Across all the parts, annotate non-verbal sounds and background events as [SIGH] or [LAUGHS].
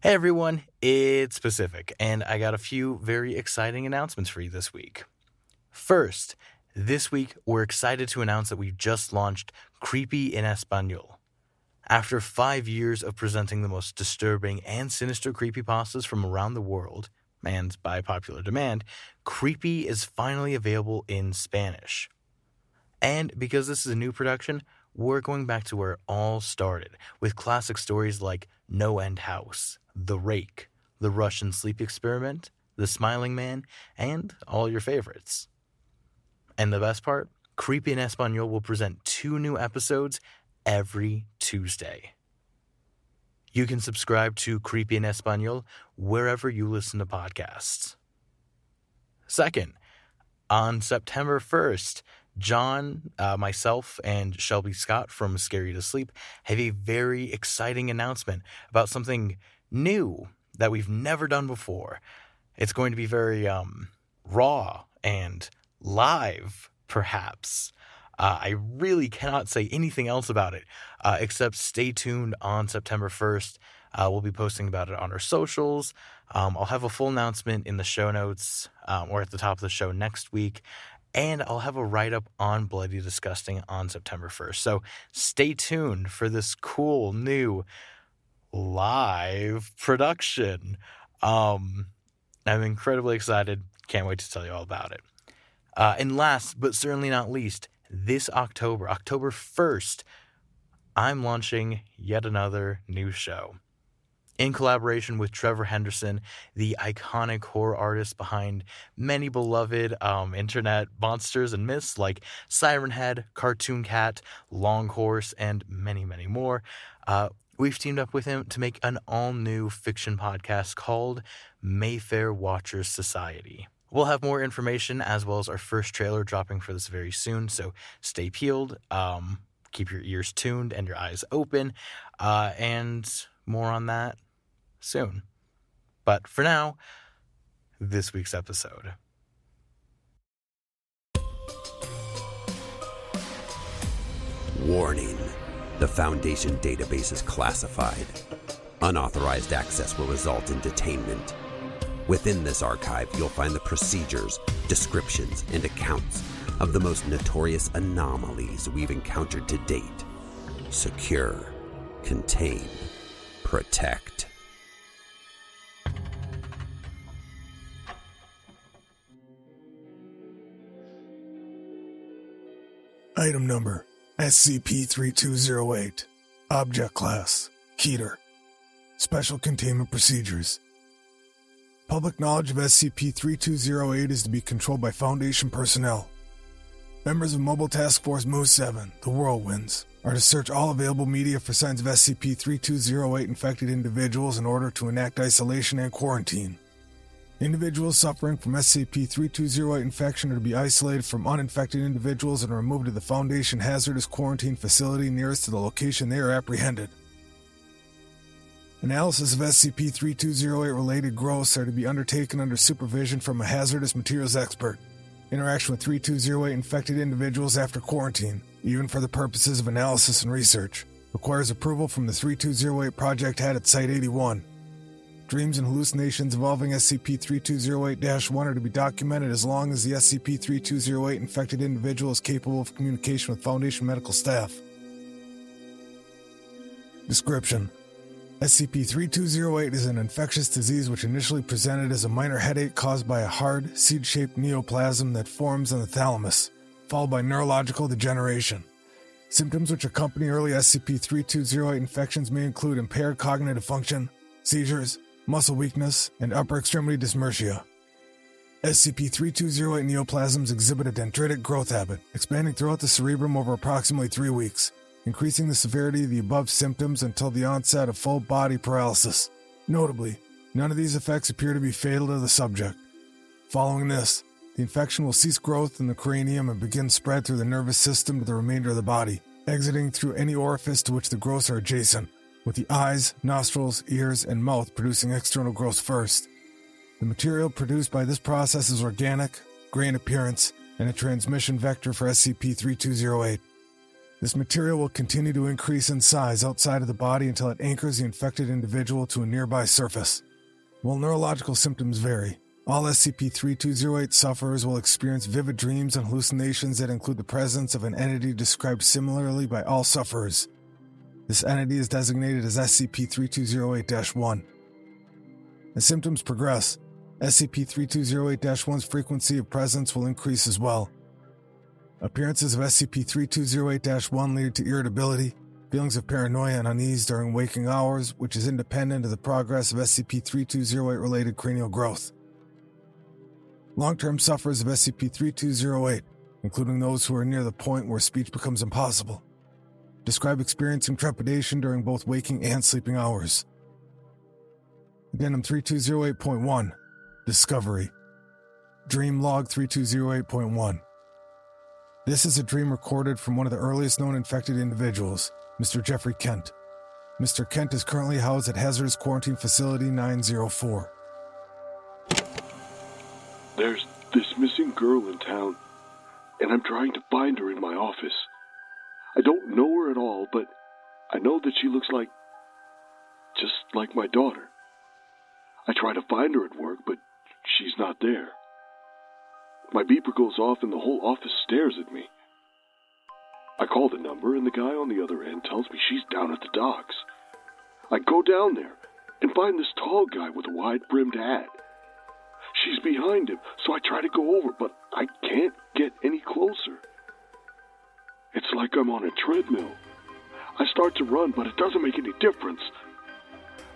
Hey everyone, it's Pacific, and I got a few very exciting announcements for you this week. First, this week we're excited to announce that we've just launched Creepy in Espanol. After five years of presenting the most disturbing and sinister creepypastas from around the world, and by popular demand, Creepy is finally available in Spanish. And because this is a new production, we're going back to where it all started with classic stories like No End House, The Rake, The Russian Sleep Experiment, The Smiling Man, and all your favorites. And the best part? Creepy in Espanol will present two new episodes every Tuesday. You can subscribe to Creepy in Espanol wherever you listen to podcasts. Second, on September 1st, John, uh, myself, and Shelby Scott from Scary to Sleep have a very exciting announcement about something new that we've never done before. It's going to be very um, raw and live, perhaps. Uh, I really cannot say anything else about it uh, except stay tuned on September 1st. Uh, we'll be posting about it on our socials. Um, I'll have a full announcement in the show notes um, or at the top of the show next week. And I'll have a write up on Bloody Disgusting on September 1st. So stay tuned for this cool new live production. Um, I'm incredibly excited. Can't wait to tell you all about it. Uh, and last but certainly not least, this October, October 1st, I'm launching yet another new show. In collaboration with Trevor Henderson, the iconic horror artist behind many beloved um, internet monsters and myths like Siren Head, Cartoon Cat, Long Horse, and many, many more, uh, we've teamed up with him to make an all new fiction podcast called Mayfair Watchers Society. We'll have more information as well as our first trailer dropping for this very soon, so stay peeled. Um, keep your ears tuned and your eyes open, uh, and more on that soon. But for now, this week's episode. Warning the Foundation database is classified. Unauthorized access will result in detainment. Within this archive, you'll find the procedures, descriptions, and accounts of the most notorious anomalies we've encountered to date. Secure, contain, protect. Item number SCP-3208. Object Class Keter. Special Containment Procedures. Public knowledge of SCP-3208 is to be controlled by Foundation personnel. Members of Mobile Task Force Moose 7, the Whirlwinds, are to search all available media for signs of SCP-3208 infected individuals in order to enact isolation and quarantine. Individuals suffering from SCP-3208 infection are to be isolated from uninfected individuals and removed to the Foundation Hazardous Quarantine Facility nearest to the location they are apprehended. Analysis of SCP-3208 related growths are to be undertaken under supervision from a hazardous materials expert. Interaction with 3208 infected individuals after quarantine, even for the purposes of analysis and research, requires approval from the 3208 project head at Site 81. Dreams and hallucinations involving SCP 3208 1 are to be documented as long as the SCP 3208 infected individual is capable of communication with Foundation medical staff. Description SCP 3208 is an infectious disease which initially presented as a minor headache caused by a hard, seed shaped neoplasm that forms on the thalamus, followed by neurological degeneration. Symptoms which accompany early SCP 3208 infections may include impaired cognitive function, seizures, muscle weakness, and upper extremity dysmorphia. SCP 3208 neoplasms exhibit a dendritic growth habit, expanding throughout the cerebrum over approximately three weeks, increasing the severity of the above symptoms until the onset of full body paralysis. Notably, none of these effects appear to be fatal to the subject. Following this, the infection will cease growth in the cranium and begin spread through the nervous system to the remainder of the body, exiting through any orifice to which the growths are adjacent with the eyes, nostrils, ears, and mouth producing external growth first. The material produced by this process is organic, gray in appearance, and a transmission vector for SCP 3208. This material will continue to increase in size outside of the body until it anchors the infected individual to a nearby surface. While neurological symptoms vary, all SCP 3208 sufferers will experience vivid dreams and hallucinations that include the presence of an entity described similarly by all sufferers. This entity is designated as SCP 3208 1. As symptoms progress, SCP 3208 1's frequency of presence will increase as well. Appearances of SCP 3208 1 lead to irritability, feelings of paranoia and unease during waking hours, which is independent of the progress of SCP 3208 related cranial growth. Long term sufferers of SCP 3208, including those who are near the point where speech becomes impossible, describe experiencing trepidation during both waking and sleeping hours. Addendum 3208.1 Discovery Dream Log 3208.1 this is a dream recorded from one of the earliest known infected individuals, Mr. Jeffrey Kent. Mr. Kent is currently housed at Hazardous Quarantine Facility 904. There's this missing girl in town, and I'm trying to find her in my office. I don't know her at all, but I know that she looks like. just like my daughter. I try to find her at work, but she's not there. My beeper goes off and the whole office stares at me. I call the number and the guy on the other end tells me she's down at the docks. I go down there and find this tall guy with a wide brimmed hat. She's behind him, so I try to go over, but treadmill. I start to run, but it doesn't make any difference.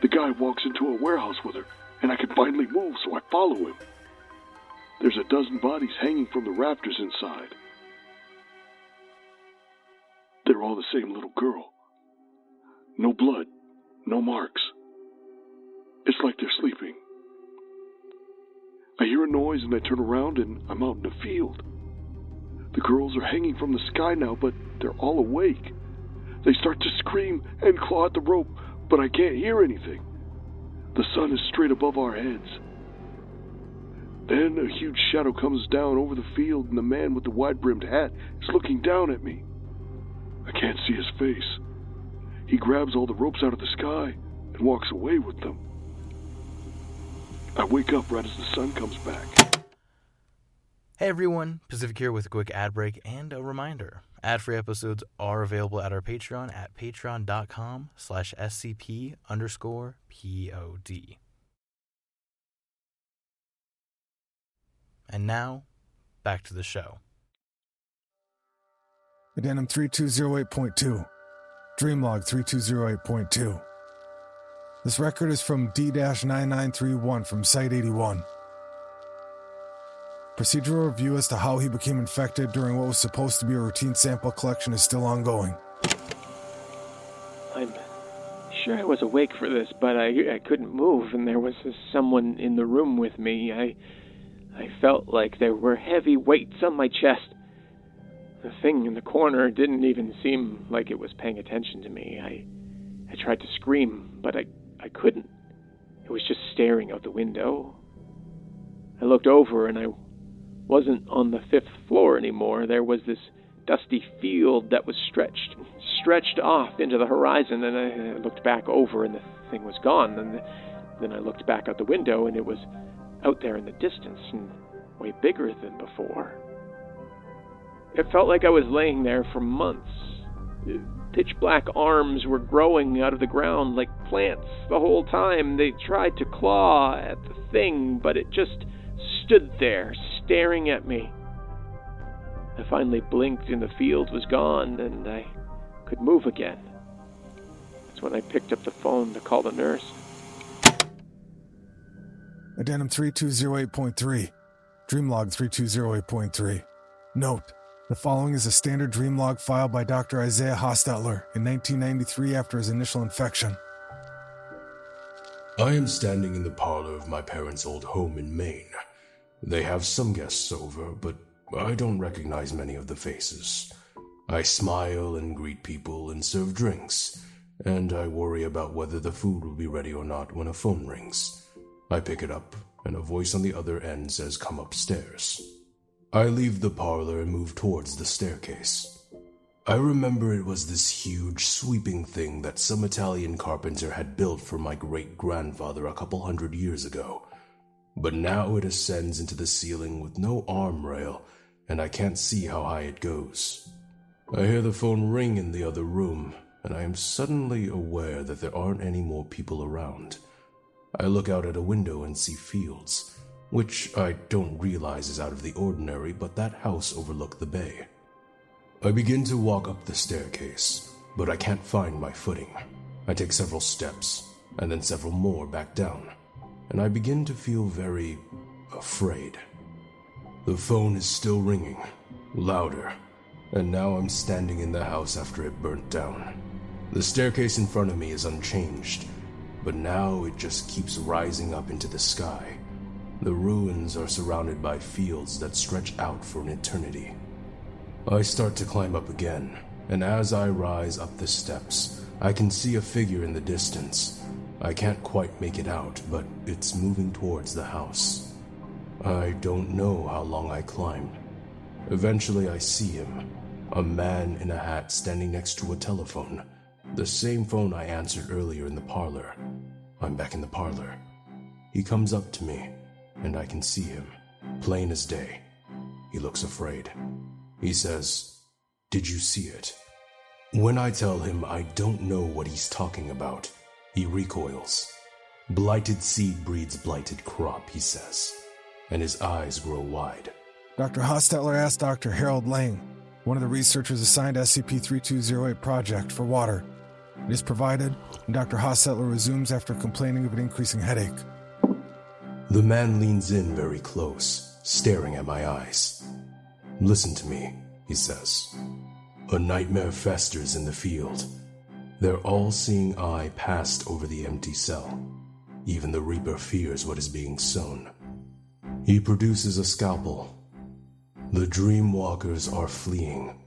The guy walks into a warehouse with her, and I can finally move, so I follow him. There's a dozen bodies hanging from the rafters inside. They're all the same little girl. No blood, no marks. It's like they're sleeping. I hear a noise and I turn around and I'm out in the field. The girls are hanging from the sky now, but they're all awake. They start to scream and claw at the rope, but I can't hear anything. The sun is straight above our heads. Then a huge shadow comes down over the field, and the man with the wide brimmed hat is looking down at me. I can't see his face. He grabs all the ropes out of the sky and walks away with them. I wake up right as the sun comes back. Hey everyone, Pacific here with a quick ad break and a reminder. Ad-free episodes are available at our Patreon at patreon.com slash scp underscore pod. And now, back to the show. Addendum 3208.2, Dreamlog 3208.2. This record is from D 9931 from Site 81. Procedural review as to how he became infected during what was supposed to be a routine sample collection is still ongoing. I'm sure I was awake for this, but I, I couldn't move, and there was someone in the room with me. I I felt like there were heavy weights on my chest. The thing in the corner didn't even seem like it was paying attention to me. I I tried to scream, but I, I couldn't. It was just staring out the window. I looked over and I wasn't on the fifth floor anymore. There was this dusty field that was stretched stretched off into the horizon and I looked back over and the thing was gone and then I looked back out the window and it was out there in the distance and way bigger than before. It felt like I was laying there for months. Pitch black arms were growing out of the ground like plants the whole time. They tried to claw at the thing, but it just stood there, staring at me. I finally blinked and the field was gone, and I could move again. That's when I picked up the phone to call the nurse. Addendum 3208.3, Dreamlog 3208.3. Note, the following is a standard Dreamlog file by Dr. Isaiah Hostetler in 1993 after his initial infection. I am standing in the parlor of my parents' old home in Maine. They have some guests over, but I don't recognize many of the faces. I smile and greet people and serve drinks, and I worry about whether the food will be ready or not when a phone rings. I pick it up, and a voice on the other end says, Come upstairs. I leave the parlor and move towards the staircase. I remember it was this huge, sweeping thing that some Italian carpenter had built for my great grandfather a couple hundred years ago. But now it ascends into the ceiling with no arm rail, and I can't see how high it goes. I hear the phone ring in the other room, and I am suddenly aware that there aren't any more people around. I look out at a window and see fields, which I don't realize is out of the ordinary, but that house overlooked the bay. I begin to walk up the staircase, but I can't find my footing. I take several steps, and then several more back down, and I begin to feel very afraid. The phone is still ringing, louder, and now I'm standing in the house after it burnt down. The staircase in front of me is unchanged, but now it just keeps rising up into the sky. The ruins are surrounded by fields that stretch out for an eternity. I start to climb up again, and as I rise up the steps, I can see a figure in the distance. I can't quite make it out, but it's moving towards the house. I don't know how long I climbed. Eventually, I see him a man in a hat standing next to a telephone. The same phone I answered earlier in the parlor. I'm back in the parlor. He comes up to me, and I can see him, plain as day. He looks afraid. He says, Did you see it? When I tell him I don't know what he's talking about, he recoils. Blighted seed breeds blighted crop, he says, and his eyes grow wide. Dr. Hostetler asked Dr. Harold Lang, one of the researchers assigned SCP 3208 Project for water. It is provided, and Dr. Hostetler resumes after complaining of an increasing headache. The man leans in very close, staring at my eyes. Listen to me, he says. A nightmare festers in the field. Their all seeing eye passed over the empty cell. Even the Reaper fears what is being sown. He produces a scalpel. The Dreamwalkers are fleeing.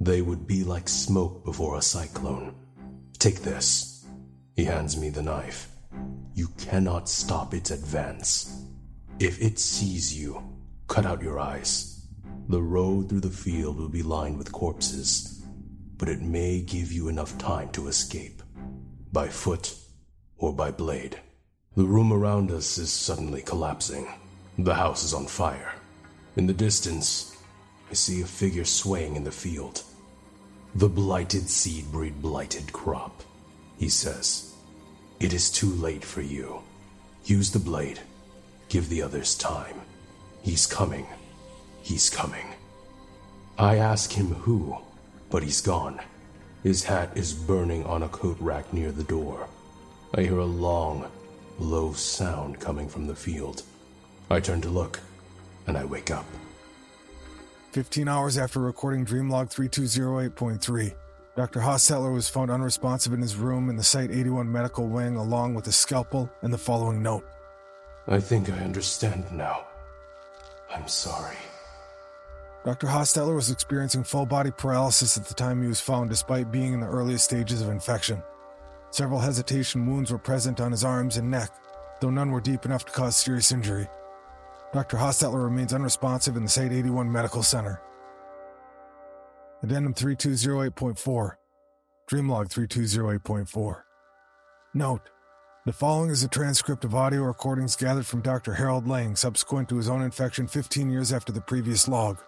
They would be like smoke before a cyclone. Take this. He hands me the knife. You cannot stop its advance. If it sees you, cut out your eyes. The road through the field will be lined with corpses, but it may give you enough time to escape. By foot or by blade. The room around us is suddenly collapsing. The house is on fire. In the distance, I see a figure swaying in the field. The blighted seed breed blighted crop, he says. It is too late for you. Use the blade. Give the others time. He's coming. He's coming. I ask him who, but he's gone. His hat is burning on a coat rack near the door. I hear a long, low sound coming from the field. I turn to look, and I wake up. 15 hours after recording Dreamlog 3208.3, Dr. Hostetler was found unresponsive in his room in the Site 81 medical wing along with a scalpel and the following note. I think I understand now. I'm sorry. Dr. Hostetler was experiencing full body paralysis at the time he was found despite being in the earliest stages of infection. Several hesitation wounds were present on his arms and neck, though none were deep enough to cause serious injury. Dr. Hostetler remains unresponsive in the Site 81 Medical Center. Addendum 3208.4, Dreamlog 3208.4. Note The following is a transcript of audio recordings gathered from Dr. Harold Lang subsequent to his own infection 15 years after the previous log.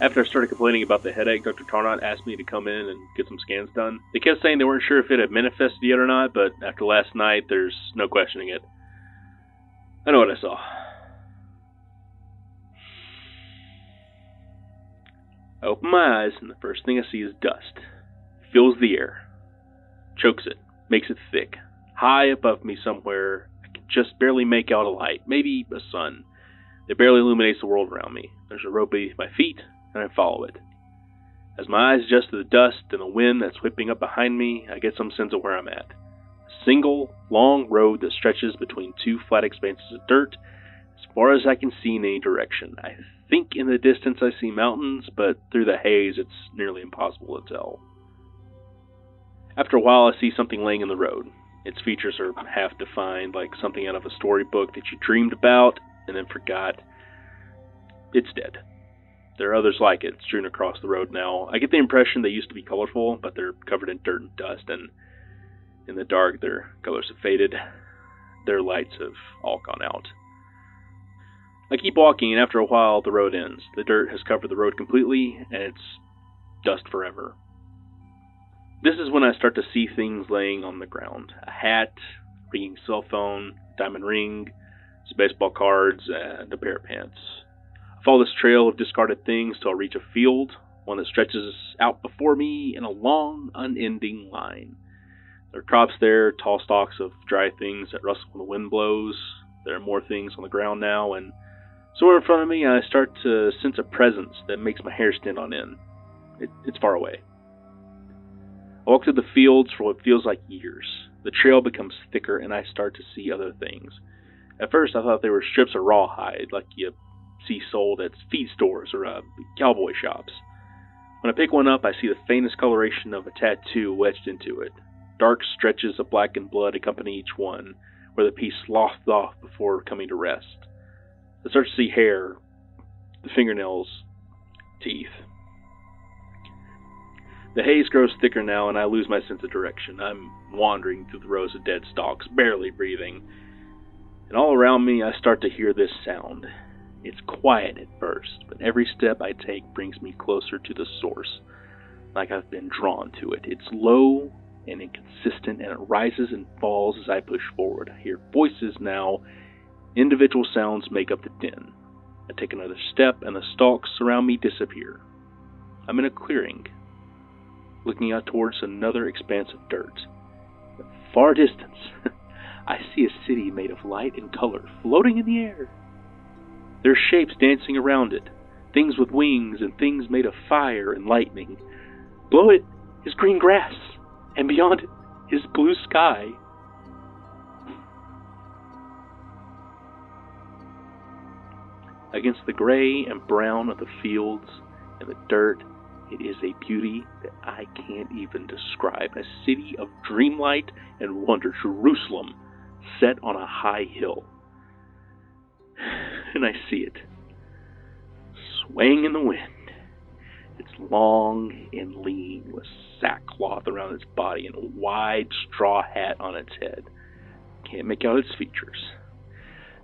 After I started complaining about the headache, Dr. Tarnot asked me to come in and get some scans done. They kept saying they weren't sure if it had manifested yet or not, but after last night, there's no questioning it. I know what I saw. I open my eyes, and the first thing I see is dust. It fills the air, chokes it, makes it thick. High above me somewhere, I can just barely make out a light, maybe a sun. It barely illuminates the world around me. There's a rope beneath my feet, and I follow it. As my eyes adjust to the dust and the wind that's whipping up behind me, I get some sense of where I'm at. A single, long road that stretches between two flat expanses of dirt, as far as I can see in any direction. I think in the distance I see mountains, but through the haze it's nearly impossible to tell. After a while, I see something laying in the road. Its features are half defined, like something out of a storybook that you dreamed about and then forgot. It's dead. There are others like it strewn across the road now. I get the impression they used to be colorful, but they're covered in dirt and dust, and in the dark their colors have faded. Their lights have all gone out. I keep walking, and after a while, the road ends. The dirt has covered the road completely, and it's dust forever. This is when I start to see things laying on the ground a hat, a ringing cell phone, diamond ring, some baseball cards, and a pair of pants. I follow this trail of discarded things till I reach a field, one that stretches out before me in a long, unending line. There are crops there, tall stalks of dry things that rustle when the wind blows. There are more things on the ground now, and somewhere in front of me, I start to sense a presence that makes my hair stand on end. It, it's far away. I walk through the fields for what feels like years. The trail becomes thicker, and I start to see other things. At first, I thought they were strips of rawhide, like you see sold at feed stores or uh, cowboy shops. When I pick one up, I see the faintest coloration of a tattoo wedged into it. Dark stretches of blackened blood accompany each one, where the piece slothed off before coming to rest. I start to see hair, the fingernails, teeth. The haze grows thicker now, and I lose my sense of direction. I'm wandering through the rows of dead stalks, barely breathing. And all around me, I start to hear this sound. It's quiet at first, but every step I take brings me closer to the source, like I've been drawn to it. It's low and inconsistent, and it rises and falls as I push forward. I hear voices now. Individual sounds make up the din. I take another step, and the stalks around me disappear. I'm in a clearing, looking out towards another expanse of dirt. In the far distance, [LAUGHS] I see a city made of light and color floating in the air. There are shapes dancing around it, things with wings and things made of fire and lightning. Below it is green grass, and beyond it is blue sky. Against the gray and brown of the fields and the dirt, it is a beauty that I can't even describe. A city of dreamlight and wonder, Jerusalem, set on a high hill. And I see it, swaying in the wind. It's long and lean, with sackcloth around its body and a wide straw hat on its head. Can't make out its features.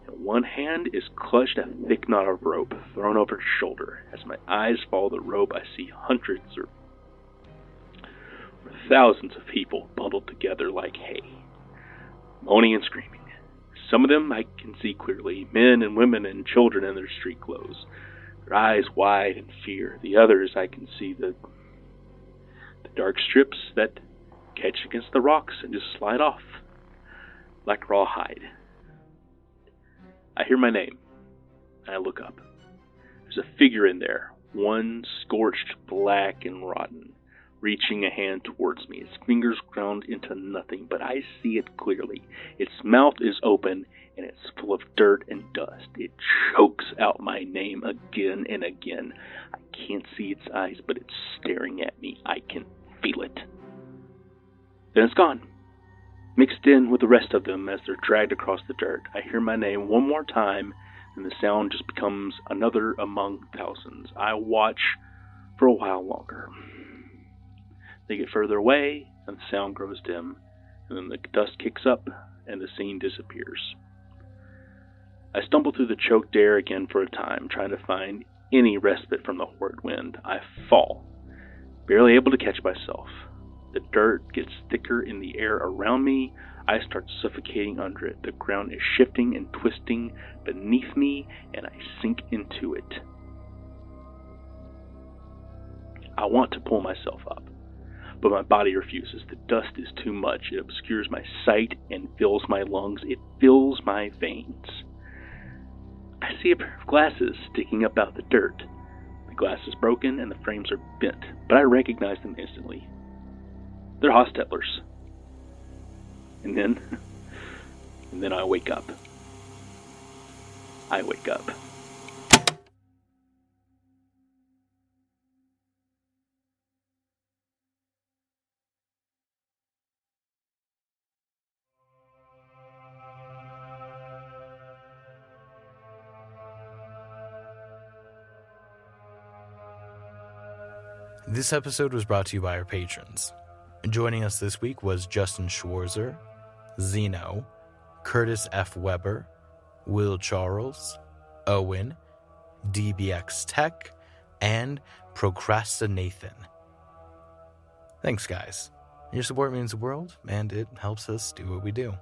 In one hand is clutched a thick knot of rope thrown over its shoulder. As my eyes follow the rope, I see hundreds or, or thousands of people bundled together like hay, moaning and screaming. Some of them I can see clearly men and women and children in their street clothes, their eyes wide in fear. The others I can see the, the dark strips that catch against the rocks and just slide off like rawhide. I hear my name. and I look up. There's a figure in there, one scorched black and rotten, reaching a hand towards me, its fingers ground into nothing, but I see it clearly. Its mouth is open and it's full of dirt and dust. It chokes out my name again and again. I can't see its eyes, but it's staring at me. I can feel it. Then it's gone mixed in with the rest of them as they're dragged across the dirt. I hear my name one more time, and the sound just becomes another among thousands. I watch for a while longer. They get further away, and the sound grows dim, and then the dust kicks up, and the scene disappears. I stumble through the choked air again for a time, trying to find any respite from the horrid wind. I fall, barely able to catch myself. The dirt gets thicker in the air around me. I start suffocating under it. The ground is shifting and twisting beneath me, and I sink into it. I want to pull myself up, but my body refuses. The dust is too much. It obscures my sight and fills my lungs. It fills my veins. I see a pair of glasses sticking up out the dirt. The glass is broken and the frames are bent, but I recognize them instantly. They're Hostetler's. And then, [LAUGHS] and then I wake up. I wake up. This episode was brought to you by our patrons. Joining us this week was Justin Schwarzer, Xeno, Curtis F. Weber, Will Charles, Owen, DBX Tech, and Procrastinathan. Thanks, guys. Your support means the world, and it helps us do what we do.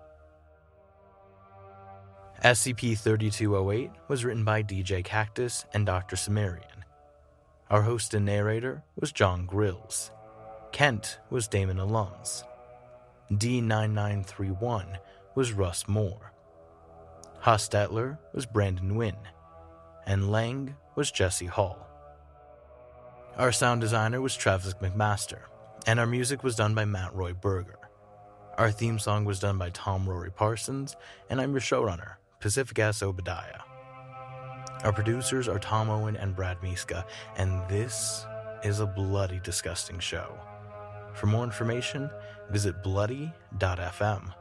SCP 3208 was written by djkaktus and Dr. Cimmerian. Our host and narrator was Jon Grilz. Kent was Damon Alums. D9931 was Russ More. Hostetler was Brandon Nguyen. And Lang was Jesse Hall. Our sound designer was Travis McMaster, and our music was done by Matt Roi Berger. Our theme song was done by Tom Rory Parsons, and I'm your showrunner, Pacific S. Obadiah. Our producers are Tom Owen and Brad Miska, and this is a bloody disgusting show. For more information, visit bloody.fm.